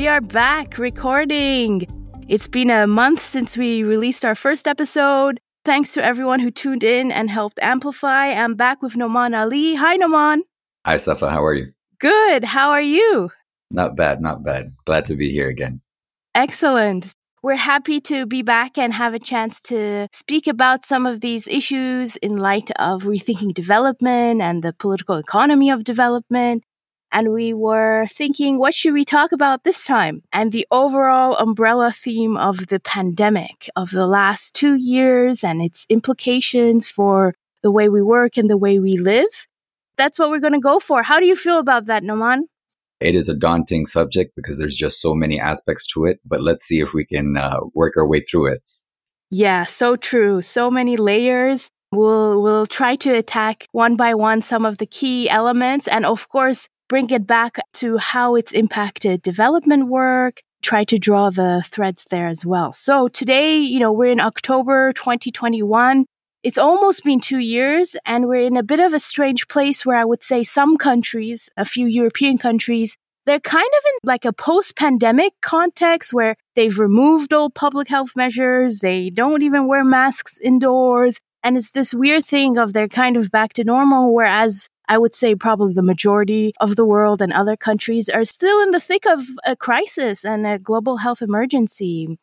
we are back recording. It's been a month since we released our first episode. Thanks to everyone who tuned in and helped amplify. I'm back with Noman Ali. Hi, Noman. Hi, Safa. How are you? Good. How are you? Not bad, not bad. Glad to be here again. Excellent. We're happy to be back and have a chance to speak about some of these issues in light of rethinking development and the political economy of development. And we were thinking, what should we talk about this time? And the overall umbrella theme of the pandemic of the last two years and its implications for the way we work and the way we live. That's what we're going to go for. How do you feel about that, Noman? It is a daunting subject because there's just so many aspects to it, but let's see if we can uh, work our way through it. Yeah, so true. So many layers. We'll we'll try to attack one by one some of the key elements and of course bring it back to how it's impacted development work, try to draw the threads there as well. So today, you know, we're in October 2021. It's almost been two years and we're in a bit of a strange place where I would say some countries, a few European countries, they're kind of in like a post pandemic context where they've removed all public health measures. They don't even wear masks indoors. And it's this weird thing of they're kind of back to normal. Whereas I would say probably the majority of the world and other countries are still in the thick of a crisis and a global health emergency.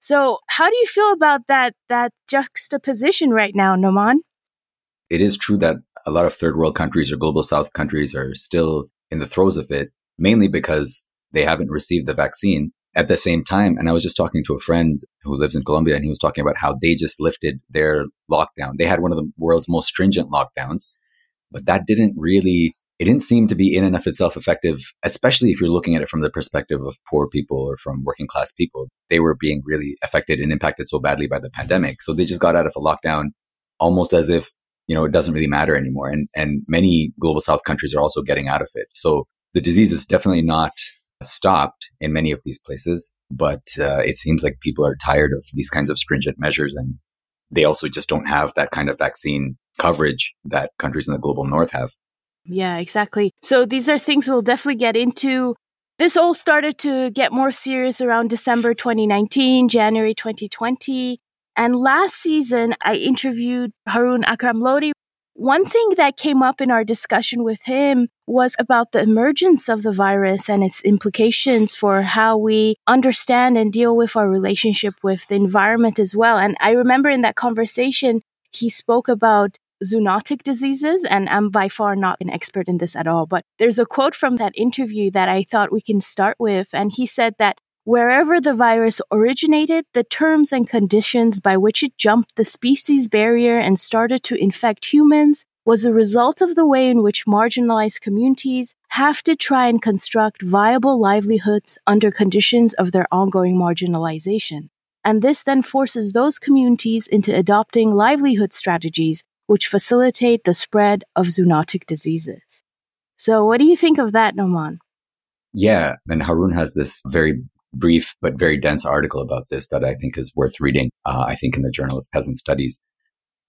So, how do you feel about that that juxtaposition right now, Noman? It is true that a lot of third world countries or global south countries are still in the throes of it, mainly because they haven't received the vaccine at the same time. And I was just talking to a friend who lives in Colombia and he was talking about how they just lifted their lockdown. They had one of the world's most stringent lockdowns, but that didn't really it didn't seem to be in and of itself effective, especially if you're looking at it from the perspective of poor people or from working class people. They were being really affected and impacted so badly by the pandemic. So they just got out of a lockdown almost as if, you know, it doesn't really matter anymore. And, and many global south countries are also getting out of it. So the disease is definitely not stopped in many of these places, but uh, it seems like people are tired of these kinds of stringent measures and they also just don't have that kind of vaccine coverage that countries in the global north have. Yeah, exactly. So these are things we'll definitely get into. This all started to get more serious around December 2019, January 2020. And last season, I interviewed Haroon Akram Lodhi. One thing that came up in our discussion with him was about the emergence of the virus and its implications for how we understand and deal with our relationship with the environment as well. And I remember in that conversation, he spoke about zoonotic diseases, and I'm by far not an expert in this at all. But there's a quote from that interview that I thought we can start with. And he said that wherever the virus originated, the terms and conditions by which it jumped the species barrier and started to infect humans was a result of the way in which marginalized communities have to try and construct viable livelihoods under conditions of their ongoing marginalization. And this then forces those communities into adopting livelihood strategies which facilitate the spread of zoonotic diseases. So, what do you think of that, Noman? Yeah, and Haroon has this very brief but very dense article about this that I think is worth reading, uh, I think in the Journal of Peasant Studies.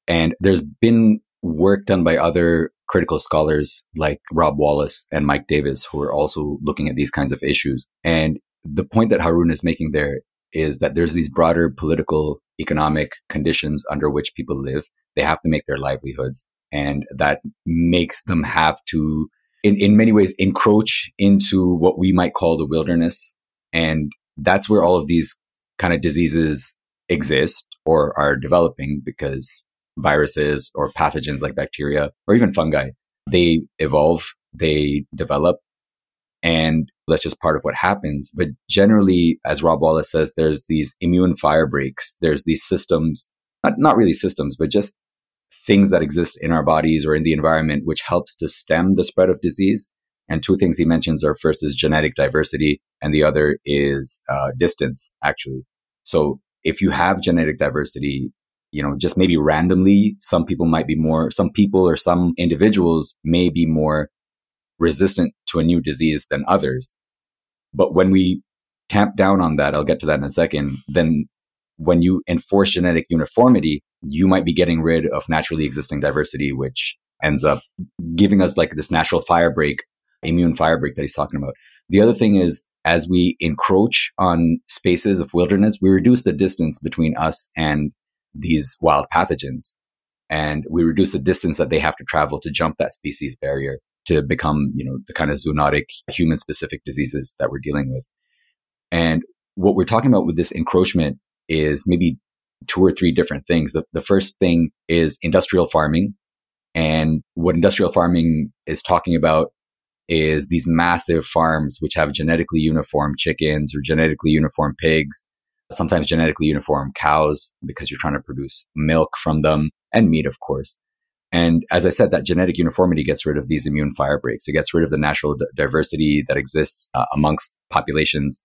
And there's been work done by other critical scholars like Rob Wallace and Mike Davis, who are also looking at these kinds of issues. And the point that Haroon is making there is that there's these broader political, economic conditions under which people live they have to make their livelihoods. And that makes them have to, in, in many ways, encroach into what we might call the wilderness. And that's where all of these kind of diseases exist or are developing because viruses or pathogens like bacteria or even fungi, they evolve, they develop, and that's just part of what happens. But generally, as Rob Wallace says, there's these immune fire breaks. There's these systems not, not really systems, but just things that exist in our bodies or in the environment, which helps to stem the spread of disease. And two things he mentions are first is genetic diversity, and the other is uh, distance, actually. So if you have genetic diversity, you know, just maybe randomly, some people might be more, some people or some individuals may be more resistant to a new disease than others. But when we tamp down on that, I'll get to that in a second, then when you enforce genetic uniformity, you might be getting rid of naturally existing diversity, which ends up giving us like this natural fire break, immune fire break that he's talking about. The other thing is as we encroach on spaces of wilderness, we reduce the distance between us and these wild pathogens. And we reduce the distance that they have to travel to jump that species barrier to become, you know, the kind of zoonotic human specific diseases that we're dealing with. And what we're talking about with this encroachment is maybe two or three different things. The, the first thing is industrial farming. And what industrial farming is talking about is these massive farms which have genetically uniform chickens or genetically uniform pigs, sometimes genetically uniform cows because you're trying to produce milk from them and meat, of course. And as I said, that genetic uniformity gets rid of these immune fire breaks. It gets rid of the natural d- diversity that exists uh, amongst populations,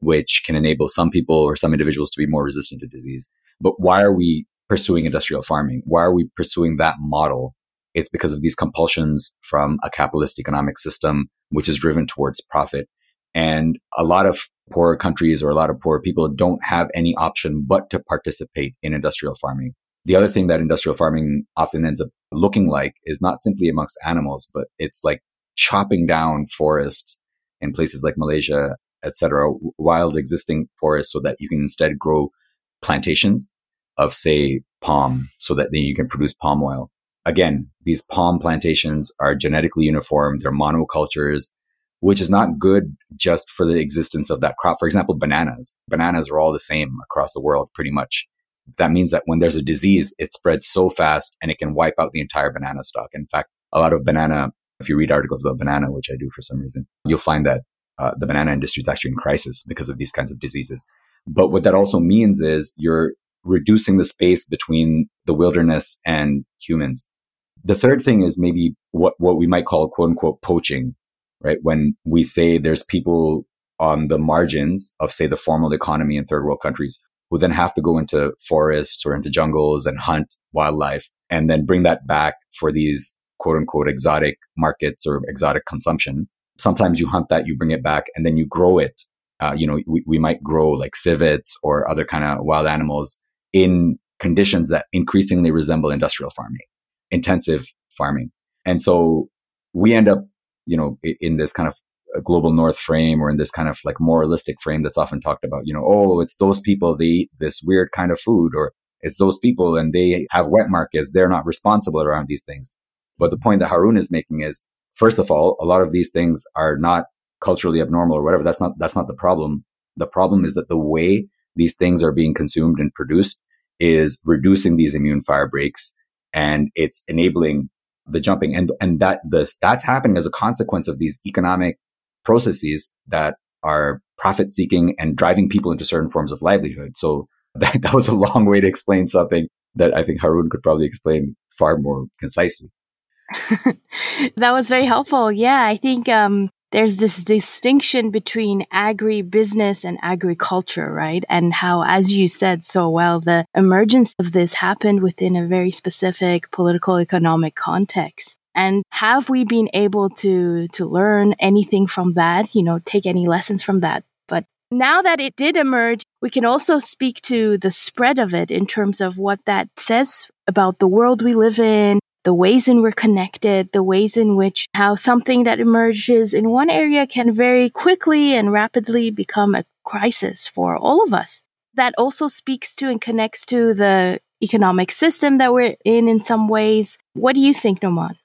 which can enable some people or some individuals to be more resistant to disease. But why are we pursuing industrial farming? Why are we pursuing that model it's because of these compulsions from a capitalist economic system, which is driven towards profit. And a lot of poor countries or a lot of poor people don't have any option but to participate in industrial farming. The other thing that industrial farming often ends up looking like is not simply amongst animals, but it's like chopping down forests in places like Malaysia, etc., wild existing forests so that you can instead grow plantations of say palm so that then you can produce palm oil. Again, these palm plantations are genetically uniform. They're monocultures, which is not good just for the existence of that crop. For example, bananas. Bananas are all the same across the world, pretty much. That means that when there's a disease, it spreads so fast and it can wipe out the entire banana stock. In fact, a lot of banana, if you read articles about banana, which I do for some reason, you'll find that uh, the banana industry is actually in crisis because of these kinds of diseases. But what that also means is you're reducing the space between the wilderness and humans. The third thing is maybe what, what we might call quote unquote poaching, right? When we say there's people on the margins of, say, the formal economy in third world countries who then have to go into forests or into jungles and hunt wildlife and then bring that back for these quote unquote exotic markets or exotic consumption. Sometimes you hunt that, you bring it back and then you grow it. Uh, you know, we, we might grow like civets or other kind of wild animals in conditions that increasingly resemble industrial farming intensive farming. And so we end up, you know, in this kind of global north frame or in this kind of like moralistic frame that's often talked about, you know, oh, it's those people, they eat this weird kind of food, or it's those people and they have wet markets. They're not responsible around these things. But the point that Haroon is making is, first of all, a lot of these things are not culturally abnormal or whatever. That's not, that's not the problem. The problem is that the way these things are being consumed and produced is reducing these immune fire breaks and it's enabling the jumping and and that the that's happening as a consequence of these economic processes that are profit seeking and driving people into certain forms of livelihood so that, that was a long way to explain something that i think haroon could probably explain far more concisely that was very helpful yeah i think um, there's this distinction between agribusiness and agriculture, right? And how, as you said so well, the emergence of this happened within a very specific political economic context. And have we been able to, to learn anything from that, you know, take any lessons from that? But now that it did emerge, we can also speak to the spread of it in terms of what that says about the world we live in, the ways in which we're connected, the ways in which how something that emerges in one area can very quickly and rapidly become a crisis for all of us. That also speaks to and connects to the economic system that we're in in some ways. What do you think, Noman?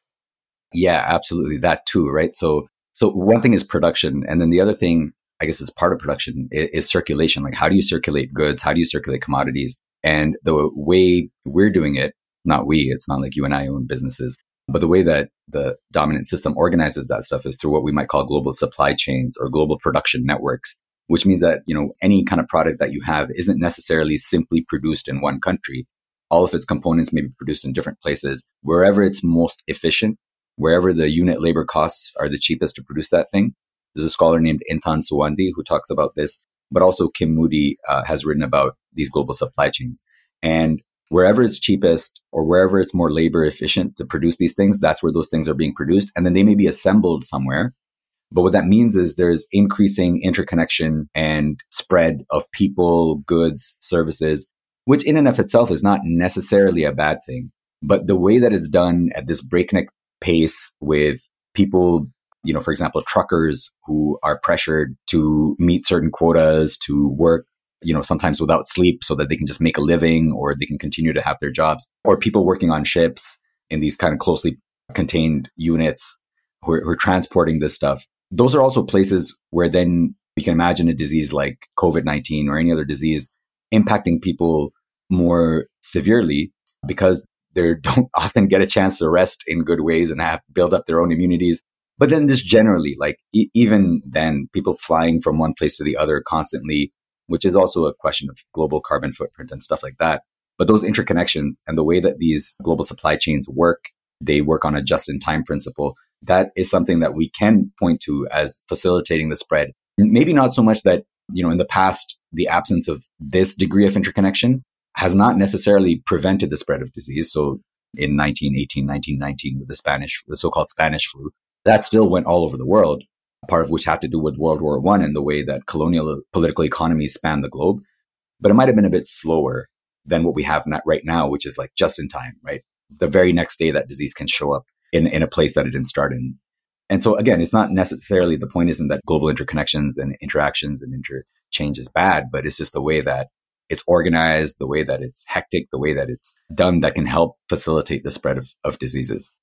Yeah, absolutely. That too, right? So, so one thing is production. And then the other thing, I guess, is part of production is, is circulation. Like, how do you circulate goods? How do you circulate commodities? And the way we're doing it not we, it's not like you and I own businesses. But the way that the dominant system organizes that stuff is through what we might call global supply chains or global production networks, which means that, you know, any kind of product that you have isn't necessarily simply produced in one country. All of its components may be produced in different places. Wherever it's most efficient, wherever the unit labor costs are the cheapest to produce that thing. There's a scholar named Intan Suwandi who talks about this, but also Kim Moody uh, has written about these global supply chains. And wherever it's cheapest or wherever it's more labor efficient to produce these things, that's where those things are being produced. And then they may be assembled somewhere. But what that means is there's increasing interconnection and spread of people, goods, services, which in and of itself is not necessarily a bad thing. But the way that it's done at this breakneck pace with people you know, for example, truckers who are pressured to meet certain quotas to work, you know, sometimes without sleep so that they can just make a living or they can continue to have their jobs, or people working on ships in these kind of closely contained units who are, who are transporting this stuff. Those are also places where then you can imagine a disease like COVID 19 or any other disease impacting people more severely because they don't often get a chance to rest in good ways and have build up their own immunities. But then just generally, like e- even then, people flying from one place to the other constantly, which is also a question of global carbon footprint and stuff like that. But those interconnections and the way that these global supply chains work, they work on a just in time principle. That is something that we can point to as facilitating the spread. Maybe not so much that, you know, in the past, the absence of this degree of interconnection has not necessarily prevented the spread of disease. So in 1918, 1919 with the Spanish, the so-called Spanish flu, that still went all over the world, part of which had to do with World War One and the way that colonial political economies spanned the globe. But it might have been a bit slower than what we have right now, which is like just in time, right? The very next day that disease can show up in, in a place that it didn't start in. And so again, it's not necessarily the point isn't that global interconnections and interactions and interchange is bad, but it's just the way that it's organized, the way that it's hectic, the way that it's done that can help facilitate the spread of, of diseases.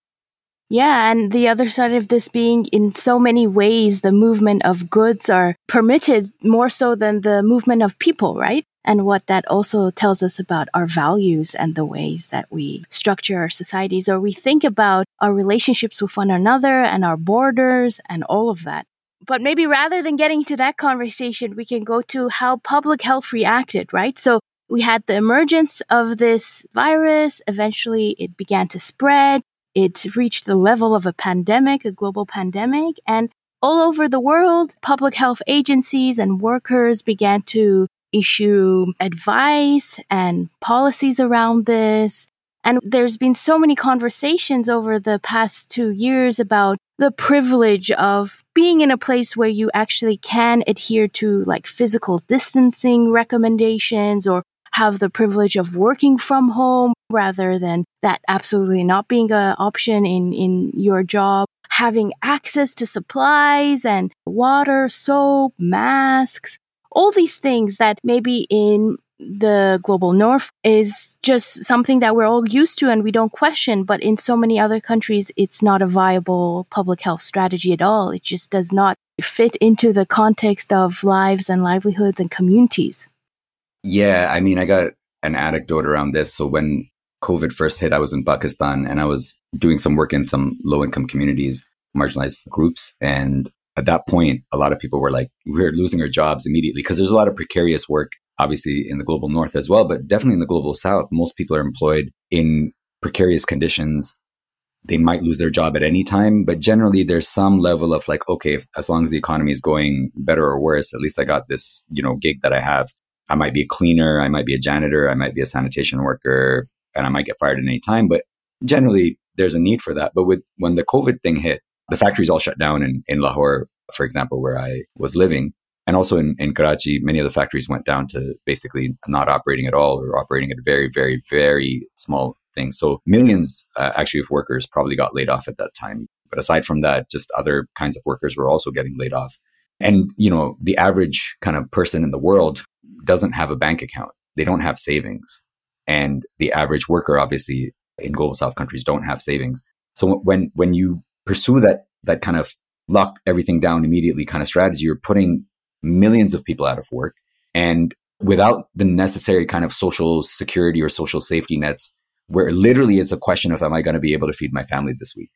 Yeah, and the other side of this being in so many ways, the movement of goods are permitted more so than the movement of people, right? And what that also tells us about our values and the ways that we structure our societies or we think about our relationships with one another and our borders and all of that. But maybe rather than getting to that conversation, we can go to how public health reacted, right? So we had the emergence of this virus. Eventually, it began to spread. It reached the level of a pandemic, a global pandemic. And all over the world, public health agencies and workers began to issue advice and policies around this. And there's been so many conversations over the past two years about the privilege of being in a place where you actually can adhere to like physical distancing recommendations or have the privilege of working from home rather than that absolutely not being an option in, in your job. Having access to supplies and water, soap, masks, all these things that maybe in the global north is just something that we're all used to and we don't question. But in so many other countries, it's not a viable public health strategy at all. It just does not fit into the context of lives and livelihoods and communities. Yeah, I mean, I got an anecdote around this. So when COVID first hit, I was in Pakistan and I was doing some work in some low income communities, marginalized groups. And at that point, a lot of people were like, we're losing our jobs immediately because there's a lot of precarious work, obviously in the global north as well, but definitely in the global south. Most people are employed in precarious conditions. They might lose their job at any time, but generally there's some level of like, okay, if, as long as the economy is going better or worse, at least I got this, you know, gig that I have. I might be a cleaner, I might be a janitor, I might be a sanitation worker, and I might get fired at any time. But generally, there's a need for that. But with when the COVID thing hit, the factories all shut down in, in Lahore, for example, where I was living. And also in, in Karachi, many of the factories went down to basically not operating at all or operating at very, very, very small things. So millions uh, actually of workers probably got laid off at that time. But aside from that, just other kinds of workers were also getting laid off. And, you know, the average kind of person in the world doesn't have a bank account. They don't have savings. And the average worker, obviously, in global south countries don't have savings. So when, when you pursue that, that kind of lock everything down immediately kind of strategy, you're putting millions of people out of work and without the necessary kind of social security or social safety nets, where literally it's a question of, am I going to be able to feed my family this week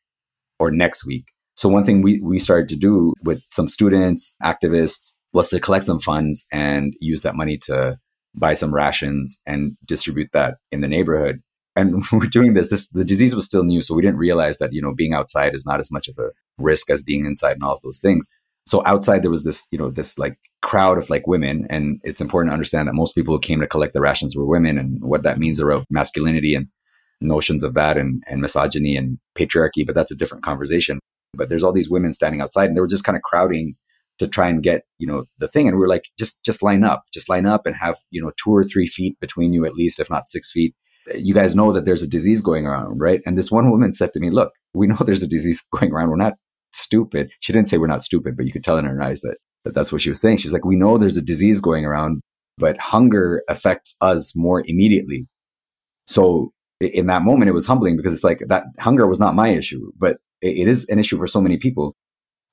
or next week? So one thing we, we started to do with some students, activists, was to collect some funds and use that money to buy some rations and distribute that in the neighborhood. And we're doing this, this, the disease was still new. So we didn't realize that, you know, being outside is not as much of a risk as being inside and all of those things. So outside there was this, you know, this like crowd of like women. And it's important to understand that most people who came to collect the rations were women and what that means around masculinity and notions of that and, and misogyny and patriarchy. But that's a different conversation. But there's all these women standing outside and they were just kind of crowding to try and get you know the thing and we are like just just line up just line up and have you know two or three feet between you at least if not six feet you guys know that there's a disease going around right and this one woman said to me look we know there's a disease going around we're not stupid. She didn't say we're not stupid, but you could tell in her eyes that, that that's what she was saying. She's like, we know there's a disease going around, but hunger affects us more immediately. So in that moment, it was humbling because it's like that hunger was not my issue, but it is an issue for so many people.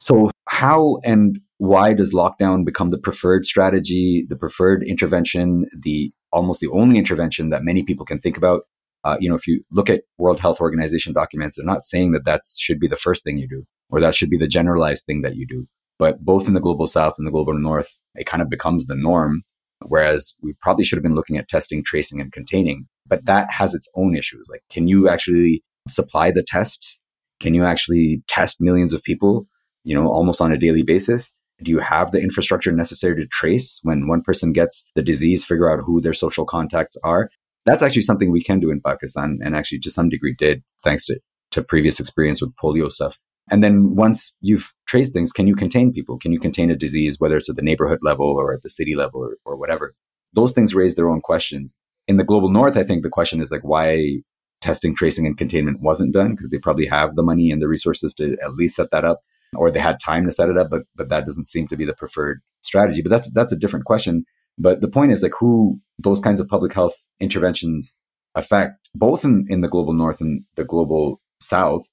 So how and why does lockdown become the preferred strategy, the preferred intervention, the almost the only intervention that many people can think about? Uh, you know, if you look at World Health Organization documents, they're not saying that that should be the first thing you do or that should be the generalized thing that you do. But both in the global south and the global north, it kind of becomes the norm. Whereas we probably should have been looking at testing, tracing, and containing. But that has its own issues. Like, can you actually supply the tests? Can you actually test millions of people, you know, almost on a daily basis? Do you have the infrastructure necessary to trace when one person gets the disease, figure out who their social contacts are? That's actually something we can do in Pakistan and actually to some degree did thanks to, to previous experience with polio stuff. And then once you've traced things, can you contain people? Can you contain a disease, whether it's at the neighborhood level or at the city level or, or whatever? Those things raise their own questions. In the global north, I think the question is like why testing, tracing, and containment wasn't done because they probably have the money and the resources to at least set that up, or they had time to set it up, but but that doesn't seem to be the preferred strategy. But that's that's a different question. But the point is like who those kinds of public health interventions affect, both in, in the global north and the global south.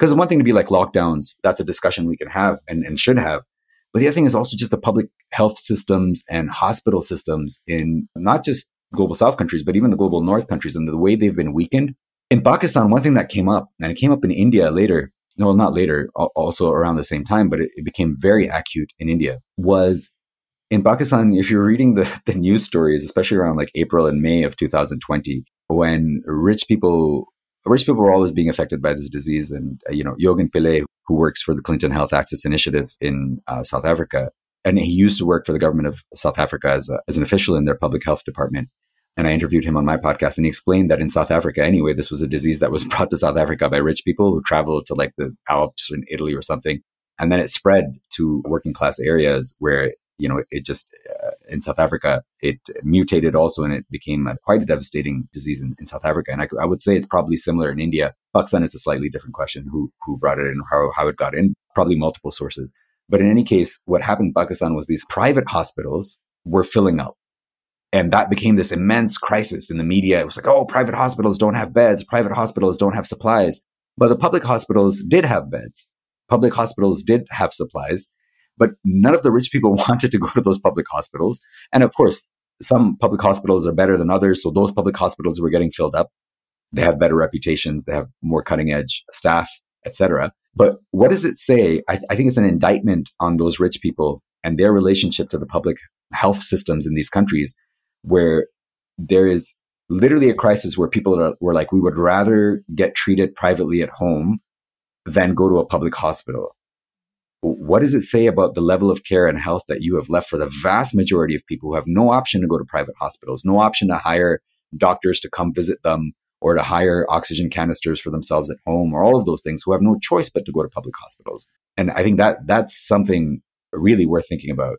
Because one thing to be like lockdowns, that's a discussion we can have and, and should have. But the other thing is also just the public health systems and hospital systems in not just global south countries, but even the global north countries and the way they've been weakened. In Pakistan, one thing that came up, and it came up in India later, no, not later, also around the same time, but it, it became very acute in India, was in Pakistan, if you're reading the, the news stories, especially around like April and May of 2020, when rich people, rich people were always being affected by this disease. And, uh, you know, Yogan Pillay, who works for the Clinton Health Access Initiative in uh, South Africa, and he used to work for the government of South Africa as, a, as an official in their public health department. And I interviewed him on my podcast and he explained that in South Africa, anyway, this was a disease that was brought to South Africa by rich people who traveled to like the Alps in Italy or something. And then it spread to working class areas where, you know, it just, in South Africa, it mutated also and it became a, quite a devastating disease in, in South Africa. And I, I, would say it's probably similar in India. Pakistan is a slightly different question who, who brought it in, how, how it got in, probably multiple sources. But in any case, what happened in Pakistan was these private hospitals were filling up. And that became this immense crisis in the media. It was like, oh, private hospitals don't have beds. Private hospitals don't have supplies. But the public hospitals did have beds. Public hospitals did have supplies. But none of the rich people wanted to go to those public hospitals. And of course, some public hospitals are better than others. So those public hospitals were getting filled up. They have better reputations. They have more cutting edge staff, etc. But what does it say? I, I think it's an indictment on those rich people and their relationship to the public health systems in these countries where there is literally a crisis where people are, were like, we would rather get treated privately at home than go to a public hospital. What does it say about the level of care and health that you have left for the vast majority of people who have no option to go to private hospitals, no option to hire doctors to come visit them or to hire oxygen canisters for themselves at home or all of those things who have no choice but to go to public hospitals. And I think that that's something really worth thinking about.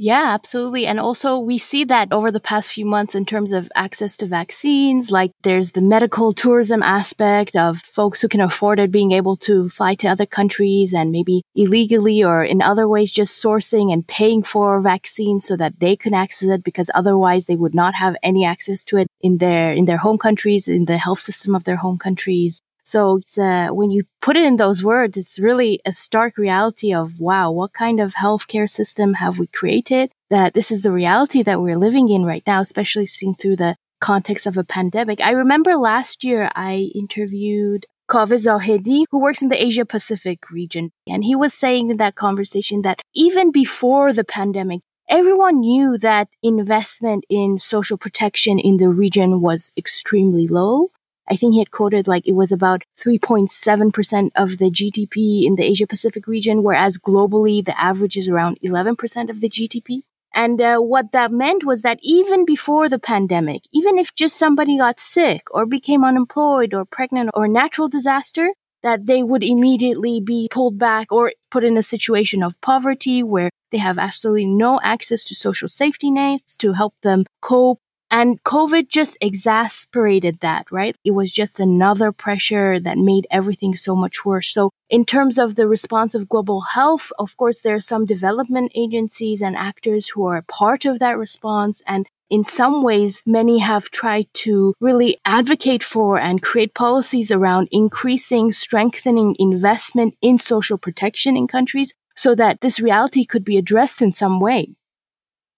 Yeah, absolutely. And also, we see that over the past few months in terms of access to vaccines. Like, there's the medical tourism aspect of folks who can afford it being able to fly to other countries and maybe illegally or in other ways just sourcing and paying for vaccines so that they can access it because otherwise they would not have any access to it in their in their home countries, in the health system of their home countries. So uh, when you put it in those words, it's really a stark reality of, wow, what kind of healthcare system have we created? That this is the reality that we're living in right now, especially seen through the context of a pandemic. I remember last year I interviewed Kaveh Zahedi, who works in the Asia Pacific region. And he was saying in that conversation that even before the pandemic, everyone knew that investment in social protection in the region was extremely low. I think he had quoted like it was about 3.7% of the GDP in the Asia Pacific region, whereas globally the average is around 11% of the GDP. And uh, what that meant was that even before the pandemic, even if just somebody got sick or became unemployed or pregnant or natural disaster, that they would immediately be pulled back or put in a situation of poverty where they have absolutely no access to social safety nets to help them cope And COVID just exasperated that, right? It was just another pressure that made everything so much worse. So in terms of the response of global health, of course, there are some development agencies and actors who are part of that response. And in some ways, many have tried to really advocate for and create policies around increasing, strengthening investment in social protection in countries so that this reality could be addressed in some way.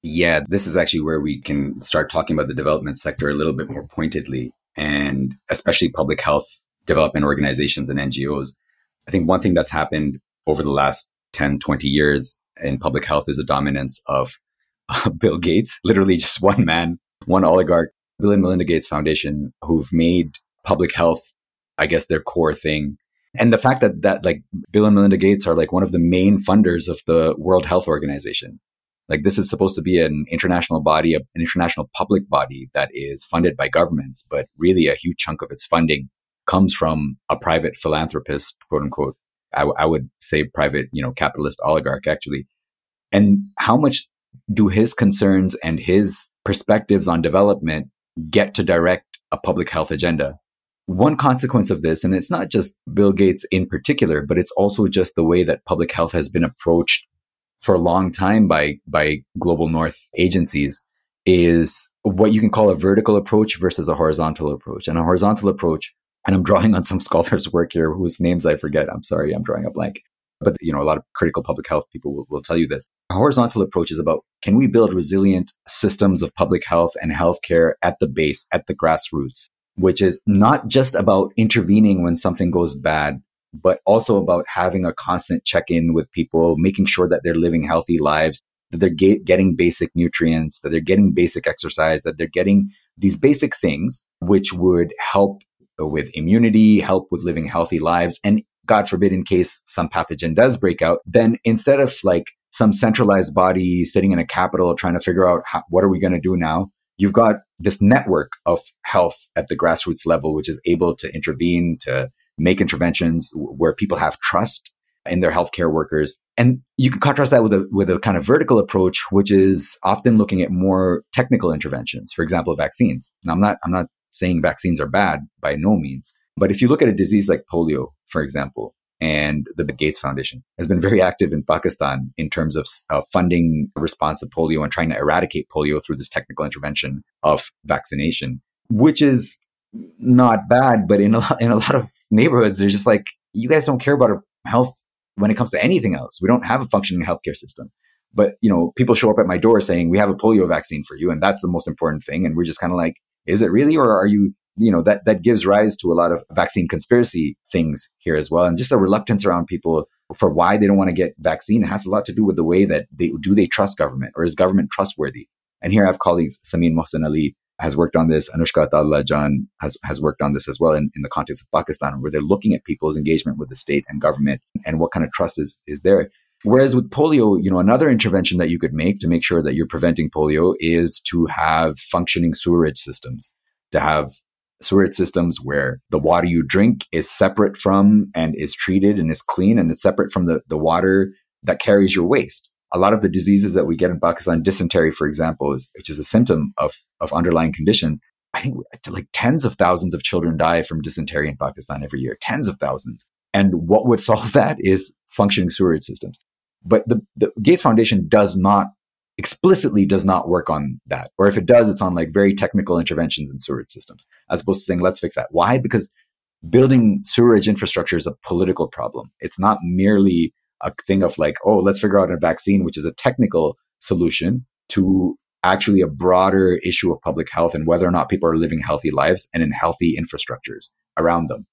Yeah, this is actually where we can start talking about the development sector a little bit more pointedly, and especially public health development organizations and NGOs. I think one thing that's happened over the last 10, 20 years in public health is a dominance of uh, Bill Gates, literally just one man, one oligarch, Bill and Melinda Gates Foundation, who've made public health, I guess, their core thing. And the fact that that like Bill and Melinda Gates are like one of the main funders of the World Health Organization. Like this is supposed to be an international body, an international public body that is funded by governments, but really a huge chunk of its funding comes from a private philanthropist, quote unquote. I, w- I would say private, you know, capitalist oligarch actually. And how much do his concerns and his perspectives on development get to direct a public health agenda? One consequence of this, and it's not just Bill Gates in particular, but it's also just the way that public health has been approached for a long time by by global north agencies is what you can call a vertical approach versus a horizontal approach. And a horizontal approach, and I'm drawing on some scholars' work here whose names I forget. I'm sorry, I'm drawing a blank. But you know, a lot of critical public health people will, will tell you this. A horizontal approach is about can we build resilient systems of public health and healthcare at the base, at the grassroots, which is not just about intervening when something goes bad, but also about having a constant check in with people, making sure that they're living healthy lives, that they're ge- getting basic nutrients, that they're getting basic exercise, that they're getting these basic things, which would help with immunity, help with living healthy lives. And God forbid, in case some pathogen does break out, then instead of like some centralized body sitting in a capital trying to figure out how, what are we going to do now, you've got this network of health at the grassroots level, which is able to intervene, to make interventions where people have trust in their healthcare workers. And you can contrast that with a, with a kind of vertical approach, which is often looking at more technical interventions. For example, vaccines. Now, I'm not, I'm not saying vaccines are bad by no means, but if you look at a disease like polio, for example, and the Gates Foundation has been very active in Pakistan in terms of uh, funding response to polio and trying to eradicate polio through this technical intervention of vaccination, which is not bad, but in a, in a lot of neighborhoods, they're just like, you guys don't care about our health when it comes to anything else. We don't have a functioning healthcare system. But, you know, people show up at my door saying, we have a polio vaccine for you. And that's the most important thing. And we're just kind of like, is it really? Or are you, you know, that, that gives rise to a lot of vaccine conspiracy things here as well. And just a reluctance around people for why they don't want to get vaccine has a lot to do with the way that they, do they trust government or is government trustworthy? And here I have colleagues, Sameen Mohsin Ali, has worked on this. Anushka Atadullah has, has worked on this as well in, in the context of Pakistan, where they're looking at people's engagement with the state and government and what kind of trust is, is there. Whereas with polio, you know, another intervention that you could make to make sure that you're preventing polio is to have functioning sewerage systems, to have sewerage systems where the water you drink is separate from and is treated and is clean and it's separate from the, the water that carries your waste a lot of the diseases that we get in Pakistan, dysentery, for example, is, which is a symptom of, of underlying conditions. I think like tens of thousands of children die from dysentery in Pakistan every year, tens of thousands. And what would solve that is functioning sewerage systems. But the, the Gates Foundation does not explicitly does not work on that. Or if it does, it's on like very technical interventions in sewerage systems, as opposed to saying, let's fix that. Why? Because building sewerage infrastructure is a political problem. It's not merely a thing of like, oh, let's figure out a vaccine, which is a technical solution to actually a broader issue of public health and whether or not people are living healthy lives and in healthy infrastructures around them.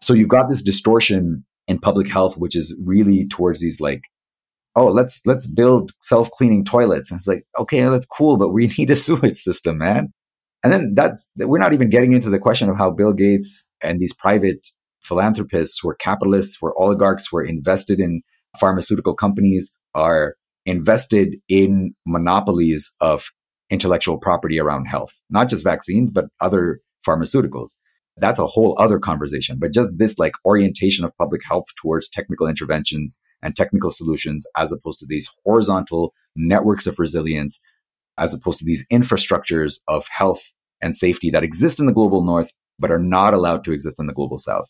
So you've got this distortion in public health, which is really towards these like, oh, let's let's build self-cleaning toilets. And it's like, okay, that's cool, but we need a sewage system, man. And then that's we're not even getting into the question of how Bill Gates and these private philanthropists were capitalists, were oligarchs, were invested in pharmaceutical companies are invested in monopolies of intellectual property around health, not just vaccines, but other pharmaceuticals. That's a whole other conversation. But just this like orientation of public health towards technical interventions and technical solutions, as opposed to these horizontal networks of resilience as opposed to these infrastructures of health and safety that exist in the global north, but are not allowed to exist in the global south.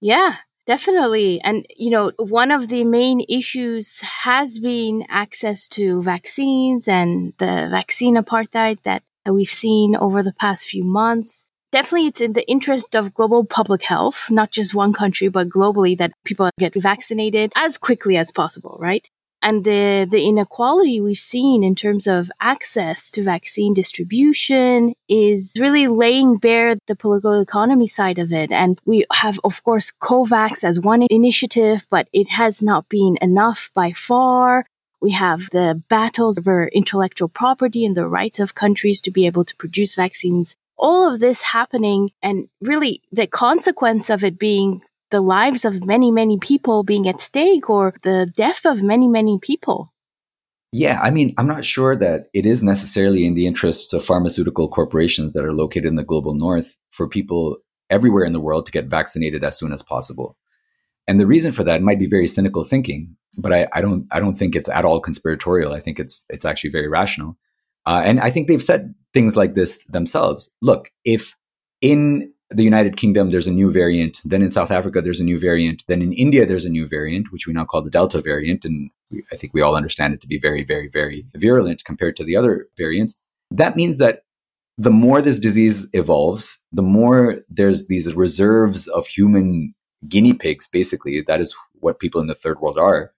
Yeah, Definitely. And, you know, one of the main issues has been access to vaccines and the vaccine apartheid that we've seen over the past few months. Definitely, it's in the interest of global public health, not just one country, but globally, that people get vaccinated as quickly as possible, right? And the, the inequality we've seen in terms of access to vaccine distribution is really laying bare the political economy side of it. And we have, of course, COVAX as one initiative, but it has not been enough by far. We have the battles over intellectual property and the rights of countries to be able to produce vaccines. All of this happening and really the consequence of it being the lives of many, many people being at stake or the death of many, many people. Yeah, I mean, I'm not sure that it is necessarily in the interests of pharmaceutical corporations that are located in the global north for people everywhere in the world to get vaccinated as soon as possible. And the reason for that might be very cynical thinking, but I, I don't I don't think it's at all conspiratorial. I think it's it's actually very rational. Uh, and I think they've said things like this themselves. Look, if in the United Kingdom, there's a new variant. Then in South Africa, there's a new variant. Then in India, there's a new variant, which we now call the Delta variant. And we, I think we all understand it to be very, very, very virulent compared to the other variants. That means that the more this disease evolves, the more there's these reserves of human guinea pigs, basically. That is what people in the third world are,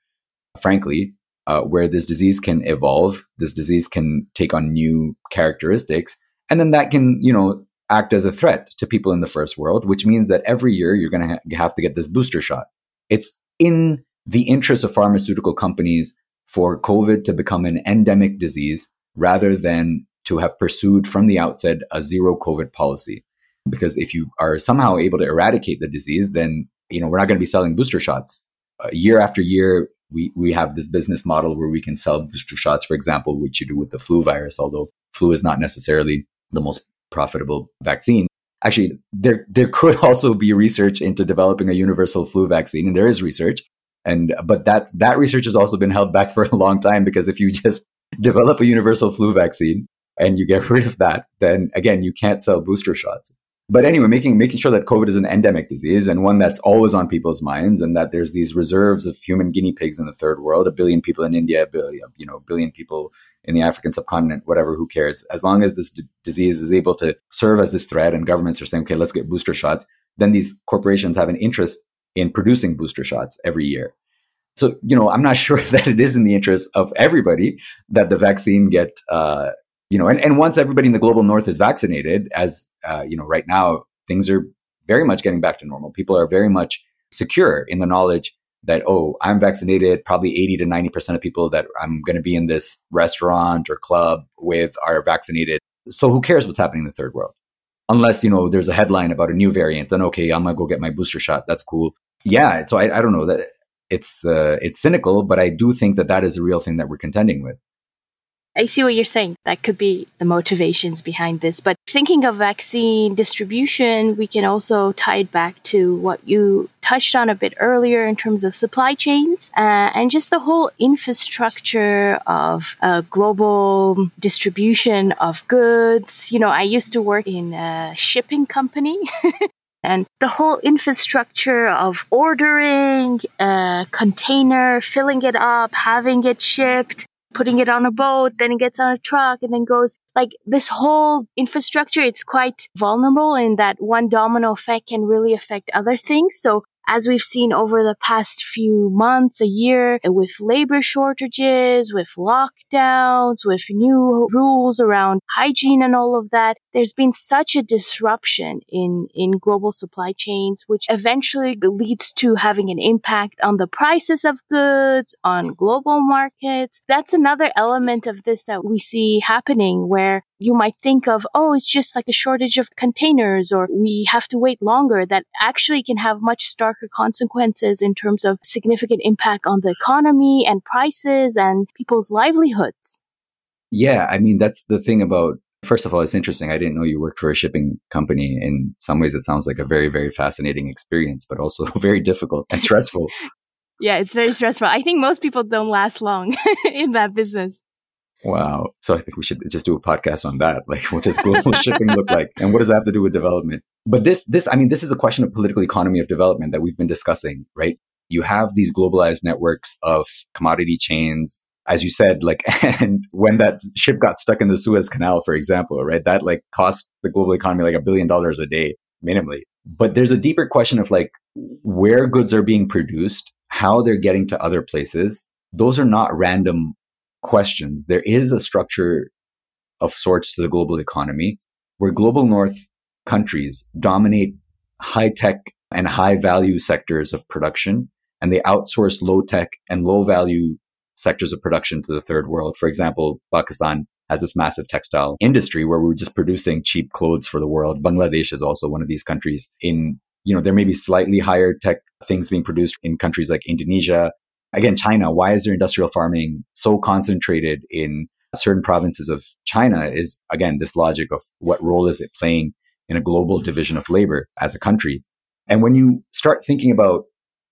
frankly, uh, where this disease can evolve, this disease can take on new characteristics. And then that can, you know, act as a threat to people in the first world, which means that every year you're going to ha- have to get this booster shot. It's in the interest of pharmaceutical companies for COVID to become an endemic disease rather than to have pursued from the outset a zero COVID policy. Because if you are somehow able to eradicate the disease, then you know we're not going to be selling booster shots uh, year after year. We we have this business model where we can sell booster shots, for example, which you do with the flu virus. Although flu is not necessarily the most profitable vaccine. Actually, there there could also be research into developing a universal flu vaccine, and there is research. And but that that research has also been held back for a long time because if you just develop a universal flu vaccine and you get rid of that, then again you can't sell booster shots. But anyway, making making sure that COVID is an endemic disease and one that's always on people's minds, and that there's these reserves of human guinea pigs in the third world, a billion people in India, a billion, you know, a billion people in the African subcontinent, whatever, who cares? As long as this d- disease is able to serve as this threat and governments are saying, okay, let's get booster shots, then these corporations have an interest in producing booster shots every year. So, you know, I'm not sure that it is in the interest of everybody that the vaccine get, uh, you know, and, and once everybody in the global north is vaccinated, as, uh, you know, right now, things are very much getting back to normal. People are very much secure in the knowledge that, oh, I'm vaccinated. Probably 80 to 90% of people that I'm going to be in this restaurant or club with are vaccinated. So who cares what's happening in the third world? Unless, you know, there's a headline about a new variant, then okay, I'm going to go get my booster shot. That's cool. Yeah. So I, I don't know that it's, uh, it's cynical, but I do think that that is a real thing that we're contending with. I see what you're saying. That could be the motivations behind this. But thinking of vaccine distribution, we can also tie it back to what you touched on a bit earlier in terms of supply chains uh, and just the whole infrastructure of uh, global distribution of goods. You know, I used to work in a shipping company. and the whole infrastructure of ordering a container, filling it up, having it shipped, putting it on a boat, then it gets on a truck and then goes like this whole infrastructure. It's quite vulnerable in that one domino effect can really affect other things. So as we've seen over the past few months, a year, with labor shortages, with lockdowns, with new rules around hygiene and all of that, there's been such a disruption in, in global supply chains, which eventually leads to having an impact on the prices of goods, on global markets. That's another element of this that we see happening where you might think of, oh, it's just like a shortage of containers or we have to wait longer that actually can have much starker consequences in terms of significant impact on the economy and prices and people's livelihoods. Yeah. I mean, that's the thing about First of all, it's interesting. I didn't know you worked for a shipping company. In some ways, it sounds like a very, very fascinating experience, but also very difficult and stressful. yeah, it's very stressful. I think most people don't last long in that business. Wow. So I think we should just do a podcast on that. Like, what does global shipping look like? And what does that have to do with development? But this, this, I mean, this is a question of political economy of development that we've been discussing, right? You have these globalized networks of commodity chains. As you said, like, and when that ship got stuck in the Suez Canal, for example, right? That like cost the global economy like a billion dollars a day minimally. But there's a deeper question of like where goods are being produced, how they're getting to other places. Those are not random questions. There is a structure of sorts to the global economy where global north countries dominate high tech and high value sectors of production and they outsource low tech and low value sectors of production to the third world. For example, Pakistan has this massive textile industry where we're just producing cheap clothes for the world. Bangladesh is also one of these countries in, you know, there may be slightly higher tech things being produced in countries like Indonesia. Again, China, why is their industrial farming so concentrated in certain provinces of China is again, this logic of what role is it playing in a global division of labor as a country. And when you start thinking about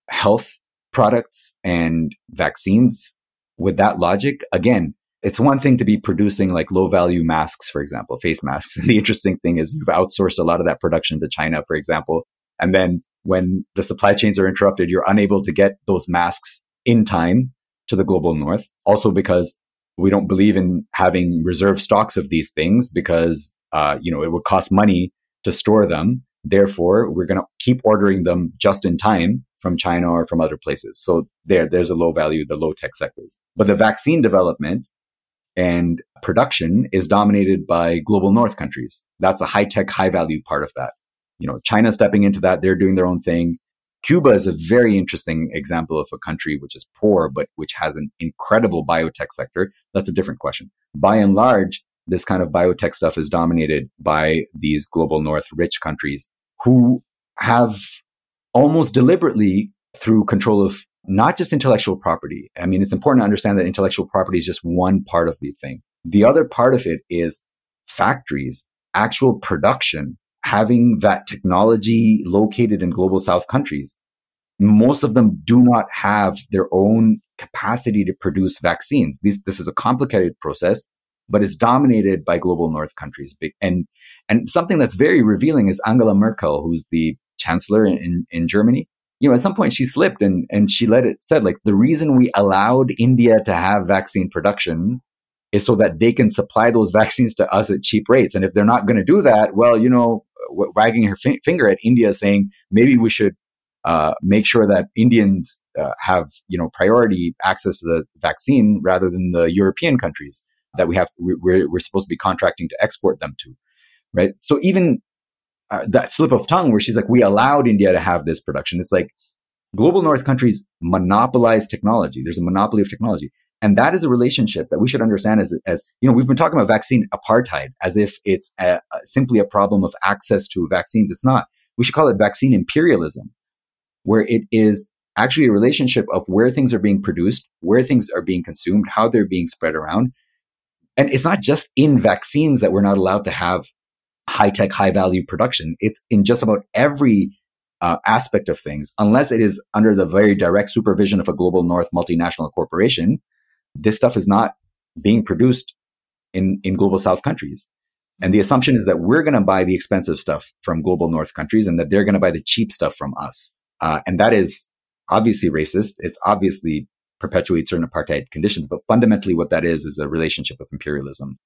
health products and vaccines with that logic, again, it's one thing to be producing like low value masks, for example, face masks. The interesting thing is you've outsourced a lot of that production to China, for example. And then when the supply chains are interrupted, you're unable to get those masks in time to the global north. Also because we don't believe in having reserve stocks of these things because, uh, you know, it would cost money to store them. Therefore, we're going to keep ordering them just in time from China or from other places. So there, there's a low value, the low tech sectors. But the vaccine development and production is dominated by global north countries. That's a high tech, high value part of that. You know, China stepping into that, they're doing their own thing. Cuba is a very interesting example of a country which is poor, but which has an incredible biotech sector. That's a different question. By and large, this kind of biotech stuff is dominated by these global north rich countries who have almost deliberately through control of not just intellectual property. I mean, it's important to understand that intellectual property is just one part of the thing. The other part of it is factories, actual production, having that technology located in global south countries. Most of them do not have their own capacity to produce vaccines. This, this is a complicated process, but it's dominated by global north countries. And, and something that's very revealing is Angela Merkel, who's the chancellor in, in Germany you know, at some point she slipped and, and she let it said like the reason we allowed India to have vaccine production is so that they can supply those vaccines to us at cheap rates. And if they're not going to do that, well, you know, wagging her f- finger at India saying maybe we should uh, make sure that Indians uh, have, you know, priority access to the vaccine rather than the European countries that we have, we're, we're supposed to be contracting to export them to. Right. So even uh, that slip of tongue where she's like, we allowed India to have this production. It's like global north countries monopolize technology. There's a monopoly of technology. And that is a relationship that we should understand as, as you know, we've been talking about vaccine apartheid as if it's a, a, simply a problem of access to vaccines. It's not. We should call it vaccine imperialism, where it is actually a relationship of where things are being produced, where things are being consumed, how they're being spread around. And it's not just in vaccines that we're not allowed to have high tech, high value production. It's in just about every uh, aspect of things, unless it is under the very direct supervision of a global north multinational corporation. This stuff is not being produced in, in global south countries. And the assumption is that we're going to buy the expensive stuff from global north countries and that they're going to buy the cheap stuff from us. Uh, and that is obviously racist. It's obviously perpetuates certain apartheid conditions, but fundamentally what that is is a relationship of imperialism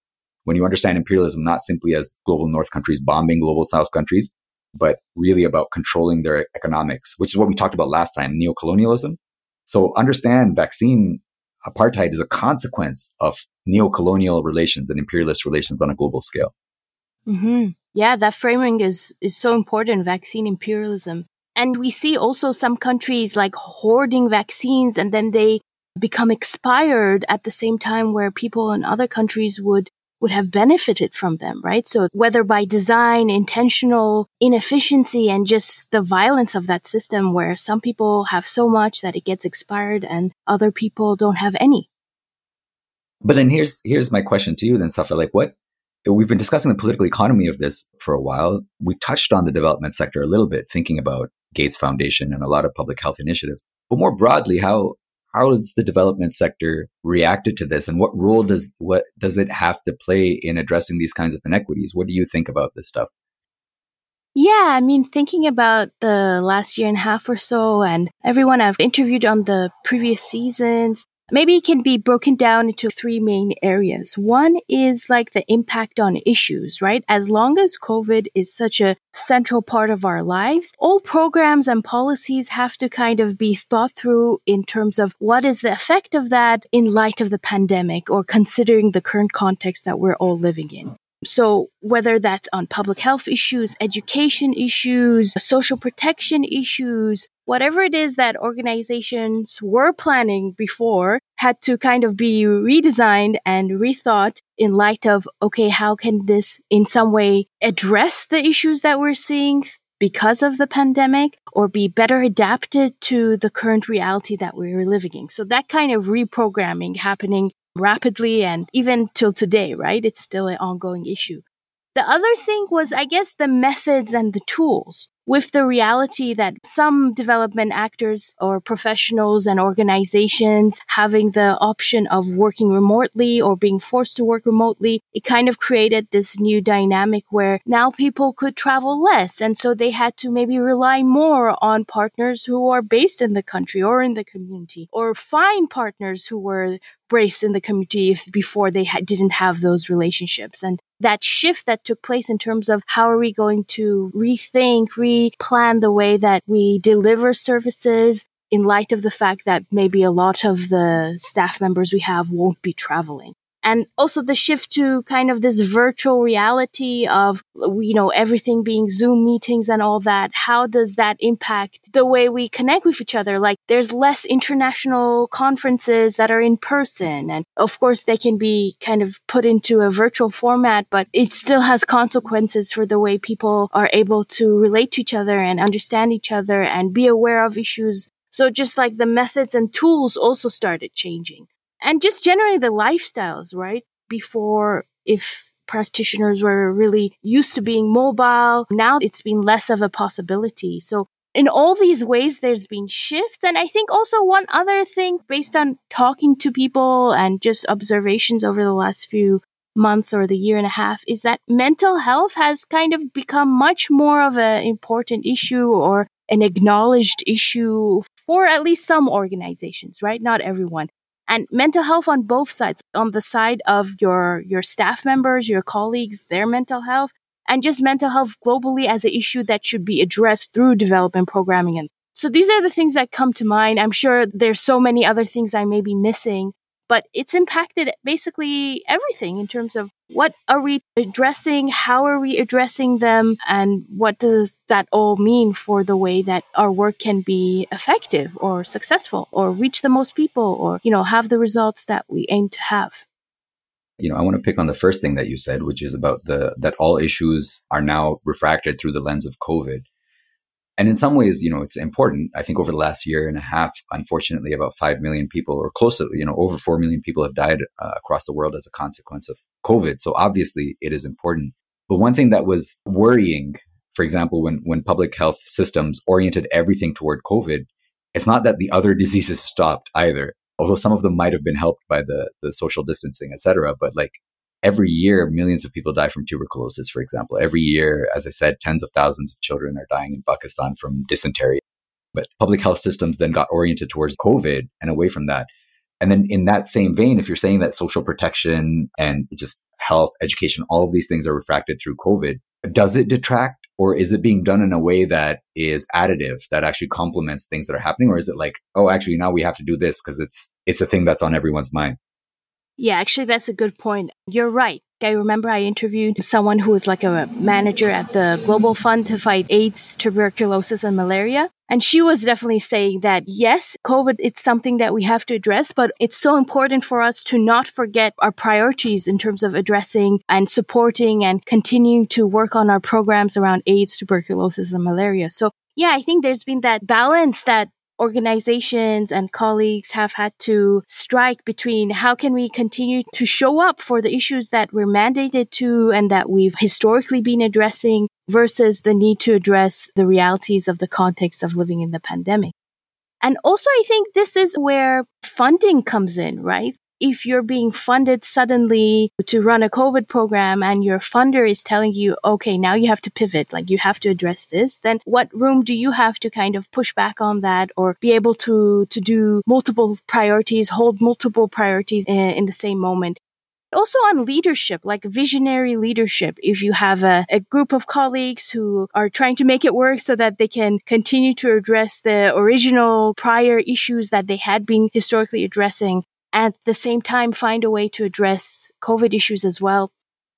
when you understand imperialism not simply as global north countries bombing global south countries, but really about controlling their economics, which is what we talked about last time, neocolonialism. So understand vaccine apartheid is a consequence of neocolonial relations and imperialist relations on a global scale. Mm-hmm. Yeah, that framing is is so important. Vaccine imperialism, and we see also some countries like hoarding vaccines, and then they become expired at the same time, where people in other countries would would have benefited from them, right? So whether by design, intentional inefficiency, and just the violence of that system where some people have so much that it gets expired and other people don't have any. But then here's here's my question to you then, Safa. Like what we've been discussing the political economy of this for a while. We touched on the development sector a little bit, thinking about Gates Foundation and a lot of public health initiatives. But more broadly, how how does the development sector reacted to this? And what role does what does it have to play in addressing these kinds of inequities? What do you think about this stuff? Yeah, I mean, thinking about the last year and a half or so, and everyone I've interviewed on the previous seasons, maybe it can be broken down into three main areas. One is like the impact on issues, right? As long as COVID is such a central part of our lives, all programs and policies have to kind of be thought through in terms of what is the effect of that in light of the pandemic or considering the current context that we're all living in. So whether that's on public health issues, education issues, social protection issues, whatever it is that organizations were planning before had to kind of be redesigned and rethought in light of, okay, how can this in some way address the issues that we're seeing because of the pandemic or be better adapted to the current reality that we're living in. So that kind of reprogramming happening rapidly and even till today, right? It's still an ongoing issue. The other thing was, I guess, the methods and the tools with the reality that some development actors or professionals and organizations having the option of working remotely or being forced to work remotely, it kind of created this new dynamic where now people could travel less. And so they had to maybe rely more on partners who are based in the country or in the community or find partners who were braced in the community if before they ha- didn't have those relationships. And that shift that took place in terms of how are we going to rethink, replan the way that we deliver services in light of the fact that maybe a lot of the staff members we have won't be traveling and also the shift to kind of this virtual reality of you know everything being zoom meetings and all that how does that impact the way we connect with each other? Like there's less international conferences that are in person and of course they can be kind of put into a virtual format but it still has consequences for the way people are able to relate to each other and understand each other and be aware of issues. So just like the methods and tools also started changing and just generally the lifestyles, right? Before, if practitioners were really used to being mobile, now it's been less of a possibility. So in all these ways, there's been shift. And I think also one other thing based on talking to people and just observations over the last few months or the year and a half is that mental health has kind of become much more of an important issue or an acknowledged issue for at least some organizations, right? Not everyone and mental health on both sides on the side of your your staff members your colleagues their mental health and just mental health globally as an issue that should be addressed through development programming. And so these are the things that come to mind. I'm sure there's so many other things i may be missing but it's impacted basically everything in terms of what are we addressing, how are we addressing them, and what does that all mean for the way that our work can be effective or successful or reach the most people or, you know, have the results that we aim to have. You know, I want to pick on the first thing that you said, which is about the that all issues are now refracted through the lens of COVID. And in some ways, you know, it's important. I think over the last year and a half, unfortunately, about 5 million people or close to, you know, over 4 million people have died uh, across the world as a consequence of COVID. So obviously it is important. But one thing that was worrying, for example, when, when public health systems oriented everything toward COVID, it's not that the other diseases stopped either. Although some of them might have been helped by the, the social distancing, et cetera. But like every year, millions of people die from tuberculosis, for example. Every year, as I said, tens of thousands of children are dying in Pakistan from dysentery. But public health systems then got oriented towards COVID and away from that. And then in that same vein, if you're saying that social protection and just health, education, all of these things are refracted through COVID, does it detract or is it being done in a way that is additive that actually complements things that are happening or is it like oh actually now we have to do this because it's it's a thing that's on everyone's mind yeah, actually, that's a good point. You're right. I remember I interviewed someone who was like a manager at the Global Fund to fight AIDS, tuberculosis, and malaria. And she was definitely saying that yes, COVID, it's something that we have to address, but it's so important for us to not forget our priorities in terms of addressing and supporting and continuing to work on our programs around AIDS, tuberculosis, and malaria. So yeah, I think there's been that balance that organizations and colleagues have had to strike between how can we continue to show up for the issues that we're mandated to and that we've historically been addressing versus the need to address the realities of the context of living in the pandemic. And also, I think this is where funding comes in, right? If you're being funded suddenly to run a COVID program and your funder is telling you, okay, now you have to pivot, like you have to address this, then what room do you have to kind of push back on that or be able to, to do multiple priorities, hold multiple priorities in, in the same moment? Also on leadership, like visionary leadership. If you have a, a group of colleagues who are trying to make it work so that they can continue to address the original prior issues that they had been historically addressing, at the same time find a way to address COVID issues as well.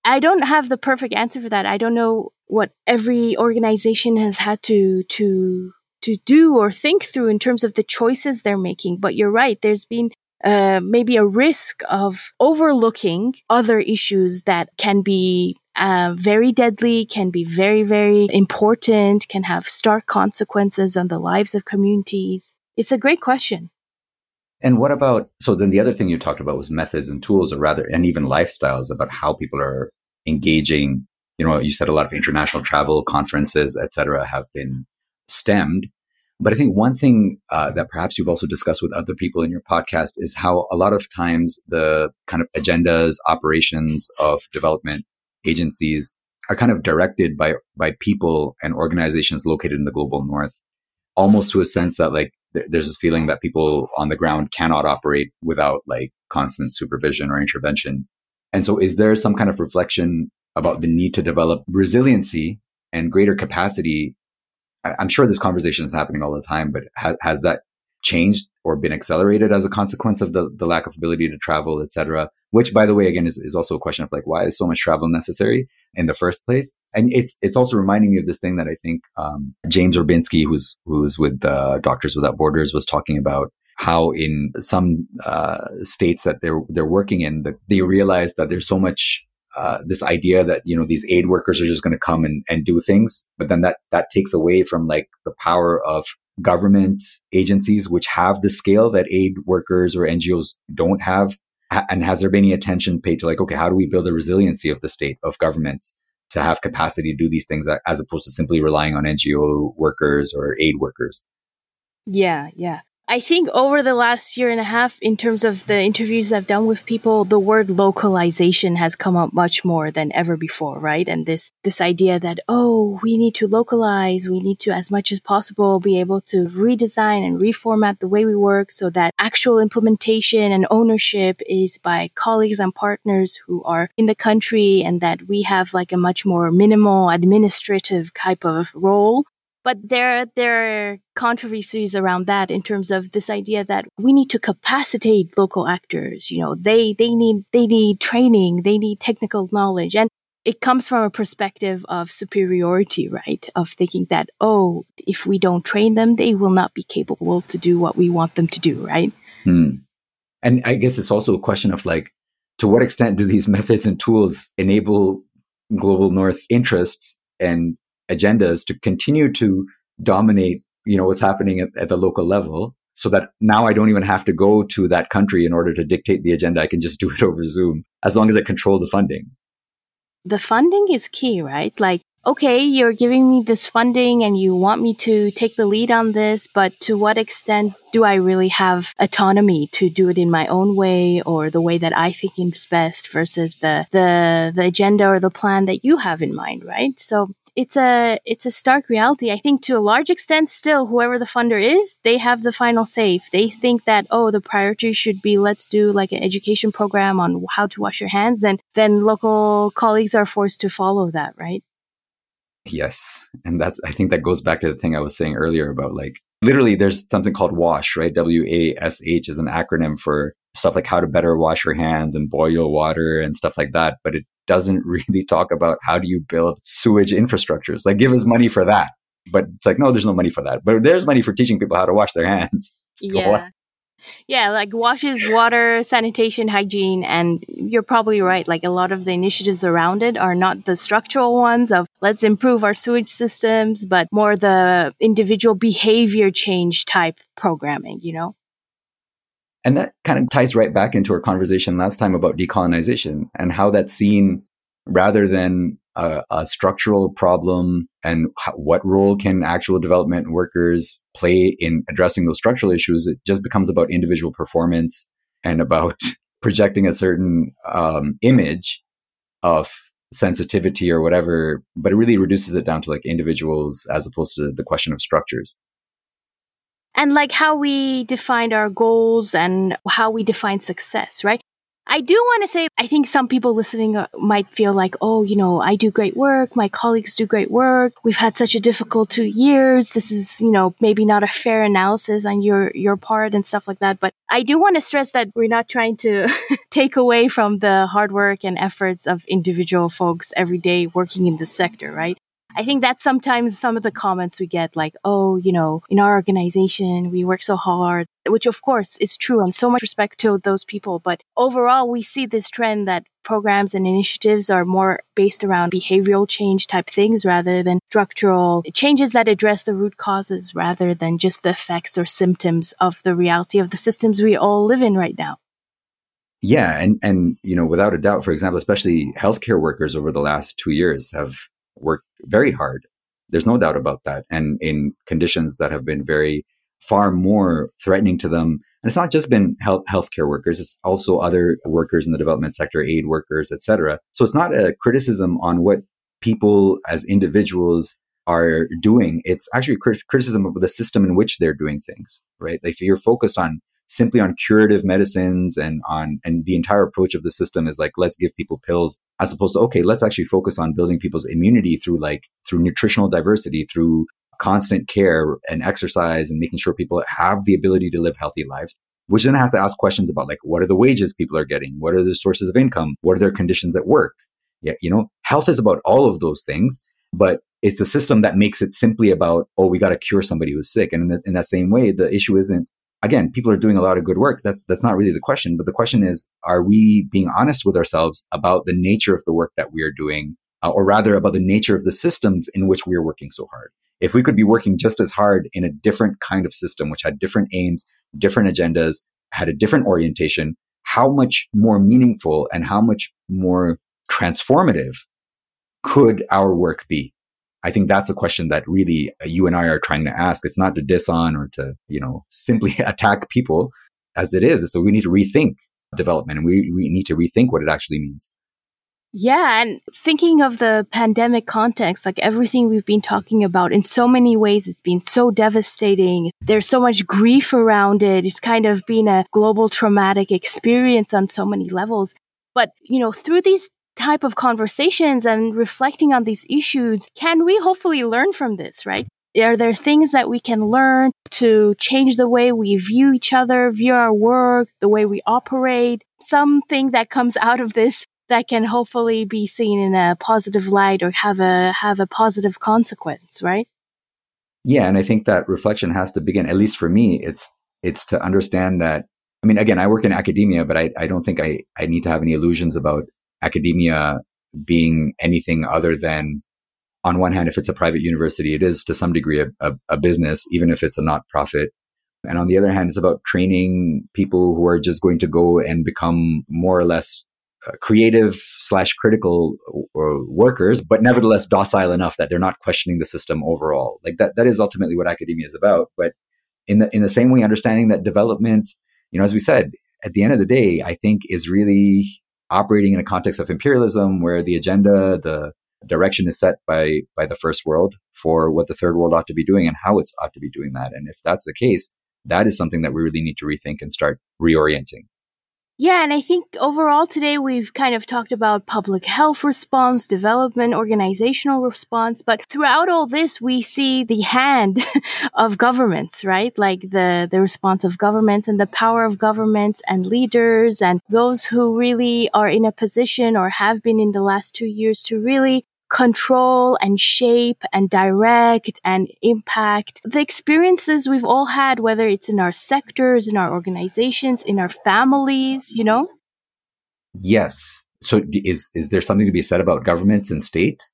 I don't have the perfect answer for that. I don't know what every organization has had to to to do or think through in terms of the choices they're making. But you're right. There's been uh, maybe a risk of overlooking other issues that can be uh, very deadly, can be very, very important, can have stark consequences on the lives of communities? It's a great question. And what about, so then the other thing you talked about was methods and tools, or rather, and even lifestyles about how people are engaging. You know, you said a lot of international travel, conferences, etc., have been stemmed. But I think one thing uh, that perhaps you've also discussed with other people in your podcast is how a lot of times the kind of agendas, operations of development agencies are kind of directed by by people and organizations located in the global north, almost to a sense that like th- there's this feeling that people on the ground cannot operate without like constant supervision or intervention. And so, is there some kind of reflection about the need to develop resiliency and greater capacity I'm sure this conversation is happening all the time, but has, has that changed or been accelerated as a consequence of the, the lack of ability to travel, et cetera? Which, by the way, again, is, is also a question of like, why is so much travel necessary in the first place? And it's it's also reminding me of this thing that I think um, James Orbinski, who's who's with uh, Doctors Without Borders, was talking about how in some uh, states that they're they're working in, the, they realize that there's so much uh, this idea that you know these aid workers are just going to come and, and do things but then that that takes away from like the power of government agencies which have the scale that aid workers or ngos don't have and has there been any attention paid to like okay how do we build the resiliency of the state of governments to have capacity to do these things as opposed to simply relying on ngo workers or aid workers? Yeah yeah I think over the last year and a half, in terms of the interviews I've done with people, the word localization has come up much more than ever before, right? And this, this idea that, oh, we need to localize, we need to, as much as possible, be able to redesign and reformat the way we work so that actual implementation and ownership is by colleagues and partners who are in the country and that we have like a much more minimal administrative type of role but there, there are controversies around that in terms of this idea that we need to capacitate local actors. You know, they, they need, they need training, they need technical knowledge. And it comes from a perspective of superiority, right? Of thinking that, oh, if we don't train them, they will not be capable to do what we want them to do, right? Hmm. And I guess it's also a question of like, to what extent do these methods and tools enable global north interests and agendas to continue to dominate, you know, what's happening at, at the local level so that now I don't even have to go to that country in order to dictate the agenda. I can just do it over Zoom as long as I control the funding. The funding is key, right? Like, okay, you're giving me this funding and you want me to take the lead on this, but to what extent do I really have autonomy to do it in my own way or the way that I think is best versus the, the, the agenda or the plan that you have in mind, right? So it's a it's a stark reality. I think to a large extent, still, whoever the funder is, they have the final say. If they think that oh, the priority should be let's do like an education program on how to wash your hands, then then local colleagues are forced to follow that, right? Yes, and that's I think that goes back to the thing I was saying earlier about like literally there's something called WASH, right? W A S H is an acronym for stuff like how to better wash your hands and boil your water and stuff like that. But it doesn't really talk about how do you build sewage infrastructures. Like, give us money for that. But it's like, no, there's no money for that. But there's money for teaching people how to wash their hands. Yeah. Yeah, like washes, water, sanitation, hygiene. And you're probably right. Like a lot of the initiatives around it are not the structural ones of let's improve our sewage systems, but more the individual behavior change type programming, you know? And that kind of ties right back into our conversation last time about decolonization and how that's seen rather than a, a structural problem and how, what role can actual development workers play in addressing those structural issues, it just becomes about individual performance and about projecting a certain um, image of sensitivity or whatever, but it really reduces it down to like individuals as opposed to the question of structures. And like how we defined our goals and how we define success, right? I do want to say, I think some people listening uh, might feel like, oh, you know, I do great work. My colleagues do great work. We've had such a difficult two years. This is, you know, maybe not a fair analysis on your, your part and stuff like that. But I do want to stress that we're not trying to take away from the hard work and efforts of individual folks every day working in the sector, right? I think that's sometimes some of the comments we get, like, oh, you know, in our organization, we work so hard, which of course is true and so much respect to those people. But overall, we see this trend that programs and initiatives are more based around behavioral change type things rather than structural changes that address the root causes rather than just the effects or symptoms of the reality of the systems we all live in right now. Yeah, and and you know, without a doubt, for example, especially healthcare workers over the last two years have worked very hard. There's no doubt about that. And in conditions that have been very far more threatening to them. And it's not just been health healthcare workers, it's also other workers in the development sector, aid workers, etc. So it's not a criticism on what people as individuals are doing. It's actually criticism of the system in which they're doing things, right? If you're focused on simply on curative medicines and on and the entire approach of the system is like let's give people pills as opposed to okay let's actually focus on building people's immunity through like through nutritional diversity through constant care and exercise and making sure people have the ability to live healthy lives which then has to ask questions about like what are the wages people are getting? What are the sources of income? What are their conditions at work? Yeah you know health is about all of those things but it's a system that makes it simply about oh we got to cure somebody who's sick. And in, the, in that same way the issue isn't again, people are doing a lot of good work. That's that's not really the question, but the question is, are we being honest with ourselves about the nature of the work that we are doing, uh, or rather about the nature of the systems in which we are working so hard? If we could be working just as hard in a different kind of system, which had different aims, different agendas, had a different orientation, how much more meaningful and how much more transformative could our work be? I think that's a question that really uh, you and I are trying to ask. It's not to diss on or to, you know, simply attack people as it is. So we need to rethink development and we, we need to rethink what it actually means. Yeah, and thinking of the pandemic context, like everything we've been talking about, in so many ways, it's been so devastating. There's so much grief around it. It's kind of been a global traumatic experience on so many levels. But, you know, through these type of conversations and reflecting on these issues, can we hopefully learn from this, right? Are there things that we can learn to change the way we view each other, view our work, the way we operate? Something that comes out of this that can hopefully be seen in a positive light or have a have a positive consequence, right? Yeah, and I think that reflection has to begin, at least for me, it's it's to understand that I mean, again, I work in academia, but I, I don't think I, I need to have any illusions about academia being anything other than on one hand, if it's a private university, it is to some degree a, a, a, business, even if it's a not profit. And on the other hand, it's about training people who are just going to go and become more or less uh, creative slash critical uh, workers, but nevertheless docile enough that they're not questioning the system overall. Like that, that is ultimately what academia is about. But in the, in the same way, understanding that development, you know, as we said, at the end of the day, I think is really operating in a context of imperialism where the agenda, the direction is set by by the first world for what the third world ought to be doing and how it's ought to be doing that. And if that's the case, that is something that we really need to rethink and start reorienting. Yeah, and I think overall today we've kind of talked about public health response, development, organizational response, but throughout all this we see the hand of governments, right? Like the the response of governments and the power of governments and leaders and those who really are in a position or have been in the last 2 years to really control and shape and direct and impact the experiences we've all had, whether it's in our sectors, in our organizations, in our families, you know? Yes. So is, is there something to be said about governments and states?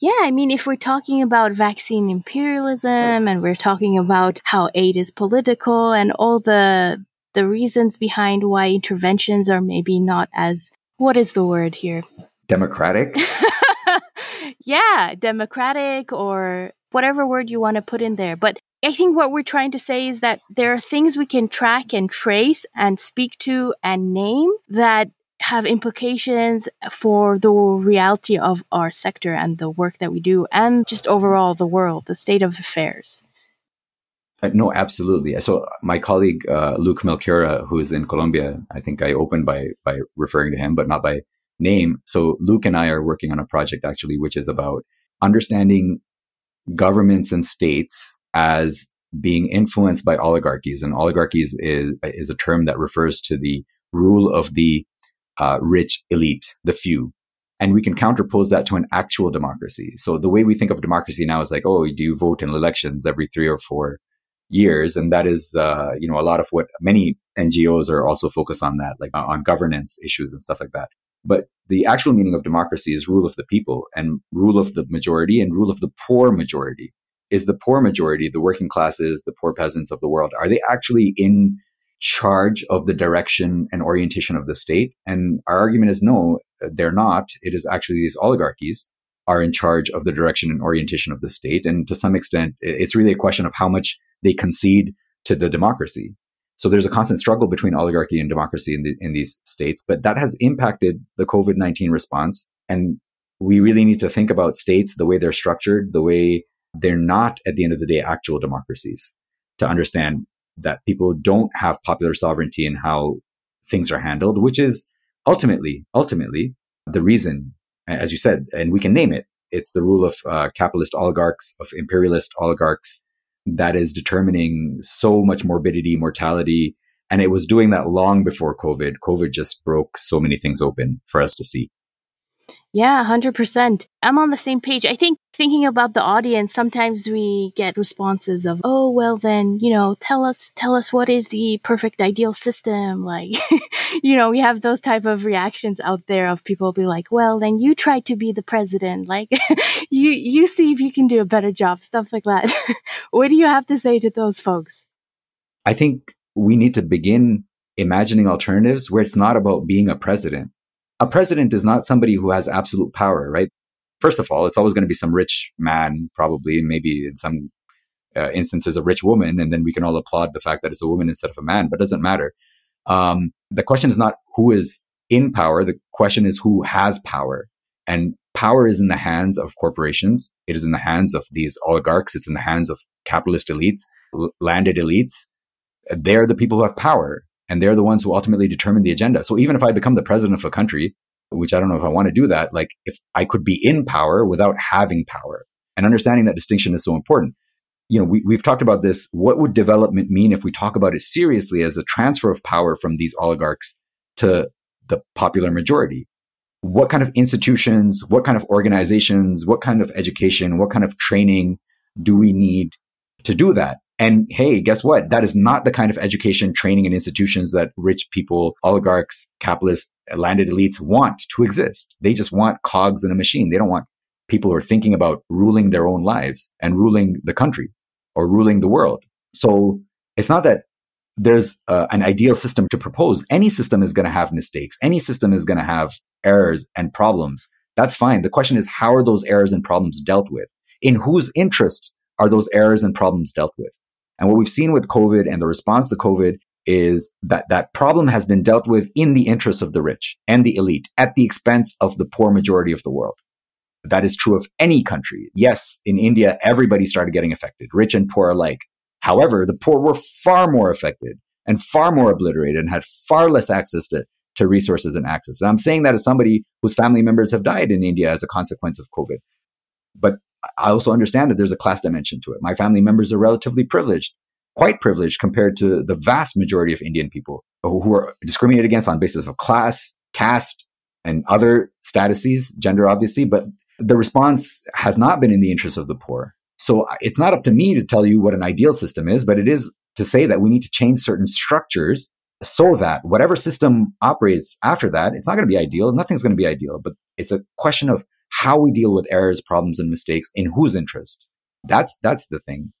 Yeah, I mean, if we're talking about vaccine imperialism and we're talking about how aid is political and all the the reasons behind why interventions are maybe not as what is the word here? Democratic. Yeah, democratic or whatever word you want to put in there. But I think what we're trying to say is that there are things we can track and trace and speak to and name that have implications for the reality of our sector and the work that we do and just overall the world, the state of affairs. Uh, no, absolutely. So my colleague uh, Luke Melchiorra, who is in Colombia, I think I opened by by referring to him, but not by name. So Luke and I are working on a project actually, which is about understanding governments and states as being influenced by oligarchies, and oligarchies is is a term that refers to the rule of the uh, rich elite, the few. And we can counterpose that to an actual democracy. So the way we think of democracy now is like, oh, do you vote in elections every three or four years? And that is, uh, you know, a lot of what many NGOs are also focused on that, like on governance issues and stuff like that. But the actual meaning of democracy is rule of the people and rule of the majority and rule of the poor majority. Is the poor majority, the working classes, the poor peasants of the world, are they actually in charge of the direction and orientation of the state? And our argument is no, they're not. It is actually these oligarchies are in charge of the direction and orientation of the state. And to some extent, it's really a question of how much they concede to the democracy. So there's a constant struggle between oligarchy and democracy in, the, in these states, but that has impacted the COVID 19 response. And we really need to think about states, the way they're structured, the way they're not, at the end of the day, actual democracies to understand that people don't have popular sovereignty in how things are handled, which is ultimately, ultimately the reason, as you said, and we can name it. It's the rule of uh, capitalist oligarchs, of imperialist oligarchs that is determining so much morbidity, mortality. And it was doing that long before COVID. COVID just broke so many things open for us to see. Yeah, 100%. I'm on the same page. I think thinking about the audience, sometimes we get responses of, oh, well, then, you know, tell us, tell us what is the perfect ideal system. Like, you know, we have those type of reactions out there of people be like, well, then you try to be the president. Like, you, you see if you can do a better job, stuff like that. what do you have to say to those folks? I think we need to begin imagining alternatives where it's not about being a president a president is not somebody who has absolute power, right? First of all, it's always going to be some rich man, probably, maybe in some uh, instances, a rich woman, and then we can all applaud the fact that it's a woman instead of a man, but it doesn't matter. Um, the question is not who is in power. The question is who has power. And power is in the hands of corporations. It is in the hands of these oligarchs. It's in the hands of capitalist elites, landed elites. They're the people who have power and they're the ones who ultimately determine the agenda. So even if I become the president of a country, which I don't know if I want to do that, like if I could be in power without having power and understanding that distinction is so important. You know, we, we've talked about this. What would development mean if we talk about it seriously as a transfer of power from these oligarchs to the popular majority? What kind of institutions, what kind of organizations, what kind of education, what kind of training do we need to do that? And hey, guess what? That is not the kind of education, training, and institutions that rich people, oligarchs, capitalists, landed elites want to exist. They just want cogs in a machine. They don't want people who are thinking about ruling their own lives and ruling the country or ruling the world. So it's not that there's uh, an ideal system to propose. Any system is going to have mistakes. Any system is going to have errors and problems. That's fine. The question is, how are those errors and problems dealt with? In whose interests are those errors and problems dealt with? And what we've seen with COVID and the response to COVID is that that problem has been dealt with in the interests of the rich and the elite at the expense of the poor majority of the world. That is true of any country. Yes, in India, everybody started getting affected, rich and poor alike. However, the poor were far more affected and far more obliterated and had far less access to, to resources and access. And I'm saying that as somebody whose family members have died in India as a consequence of COVID. But I also understand that there's a class dimension to it. My family members are relatively privileged, quite privileged compared to the vast majority of Indian people who are discriminated against on basis of class, caste, and other statuses, gender obviously, but the response has not been in the interest of the poor. So it's not up to me to tell you what an ideal system is, but it is to say that we need to change certain structures so that whatever system operates after that, it's not going to be ideal. Nothing's going to be ideal, but it's a question of how we deal with errors, problems, and mistakes in whose interest. That's that's the thing.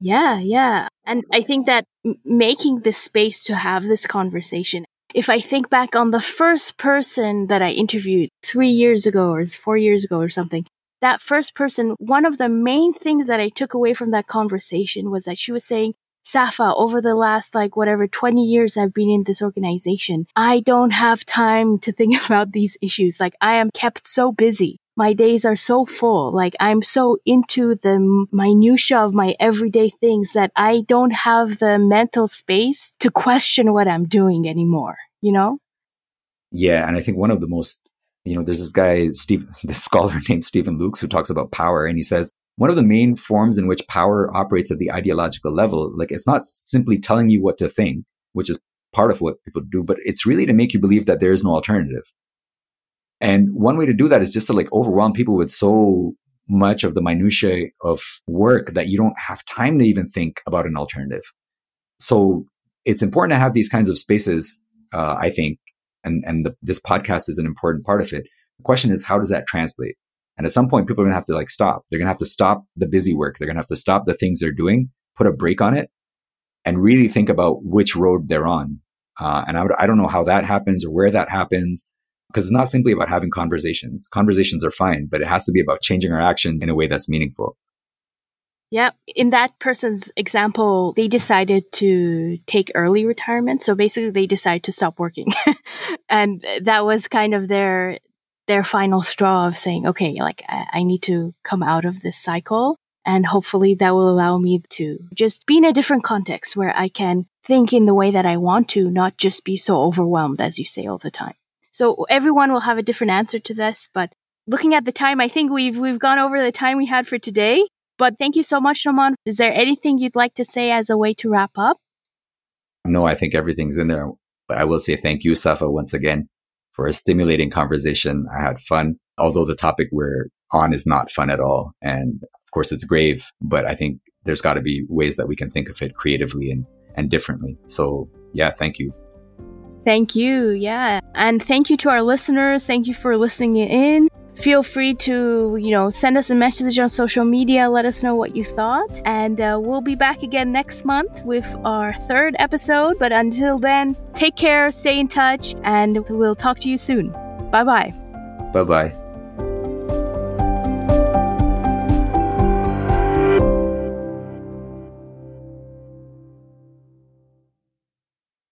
Yeah, yeah. And I think that making this space to have this conversation, if I think back on the first person that I interviewed three years ago or four years ago or something, that first person, one of the main things that I took away from that conversation was that she was saying, Safa, over the last like whatever 20 years I've been in this organization, I don't have time to think about these issues. Like I am kept so busy. My days are so full. Like I'm so into the minutia of my everyday things that I don't have the mental space to question what I'm doing anymore, you know? Yeah. And I think one of the most, you know, there's this guy, Steve, this scholar named Stephen Lukes who talks about power and he says, one of the main forms in which power operates at the ideological level, like it's not simply telling you what to think, which is part of what people do, but it's really to make you believe that there is no alternative. And one way to do that is just to like overwhelm people with so much of the minutiae of work that you don't have time to even think about an alternative. So it's important to have these kinds of spaces, uh, I think, and and the, this podcast is an important part of it. The question is, how does that translate? And at some point, people are going to have to like stop. They're going to have to stop the busy work. They're going to have to stop the things they're doing, put a break on it, and really think about which road they're on. Uh, and I, would, I don't know how that happens or where that happens because it's not simply about having conversations. Conversations are fine, but it has to be about changing our actions in a way that's meaningful. Yeah. In that person's example, they decided to take early retirement. So basically they decided to stop working. and that was kind of their their final straw of saying, okay, like I, I need to come out of this cycle. And hopefully that will allow me to just be in a different context where I can think in the way that I want to, not just be so overwhelmed, as you say all the time. So everyone will have a different answer to this, but looking at the time, I think we've, we've gone over the time we had for today. But thank you so much, Noman. Is there anything you'd like to say as a way to wrap up? No, I think everything's in there. But I will say thank you, Safa, once again for a stimulating conversation. I had fun, although the topic we're on is not fun at all. And of course, it's grave, but I think there's got to be ways that we can think of it creatively and, and differently. So, yeah, thank you. Thank you. Yeah. And thank you to our listeners. Thank you for listening in feel free to, you know, send us a message on social media. Let us know what you thought. And uh, we'll be back again next month with our third episode. But until then, take care, stay in touch, and we'll talk to you soon. Bye bye. Bye bye.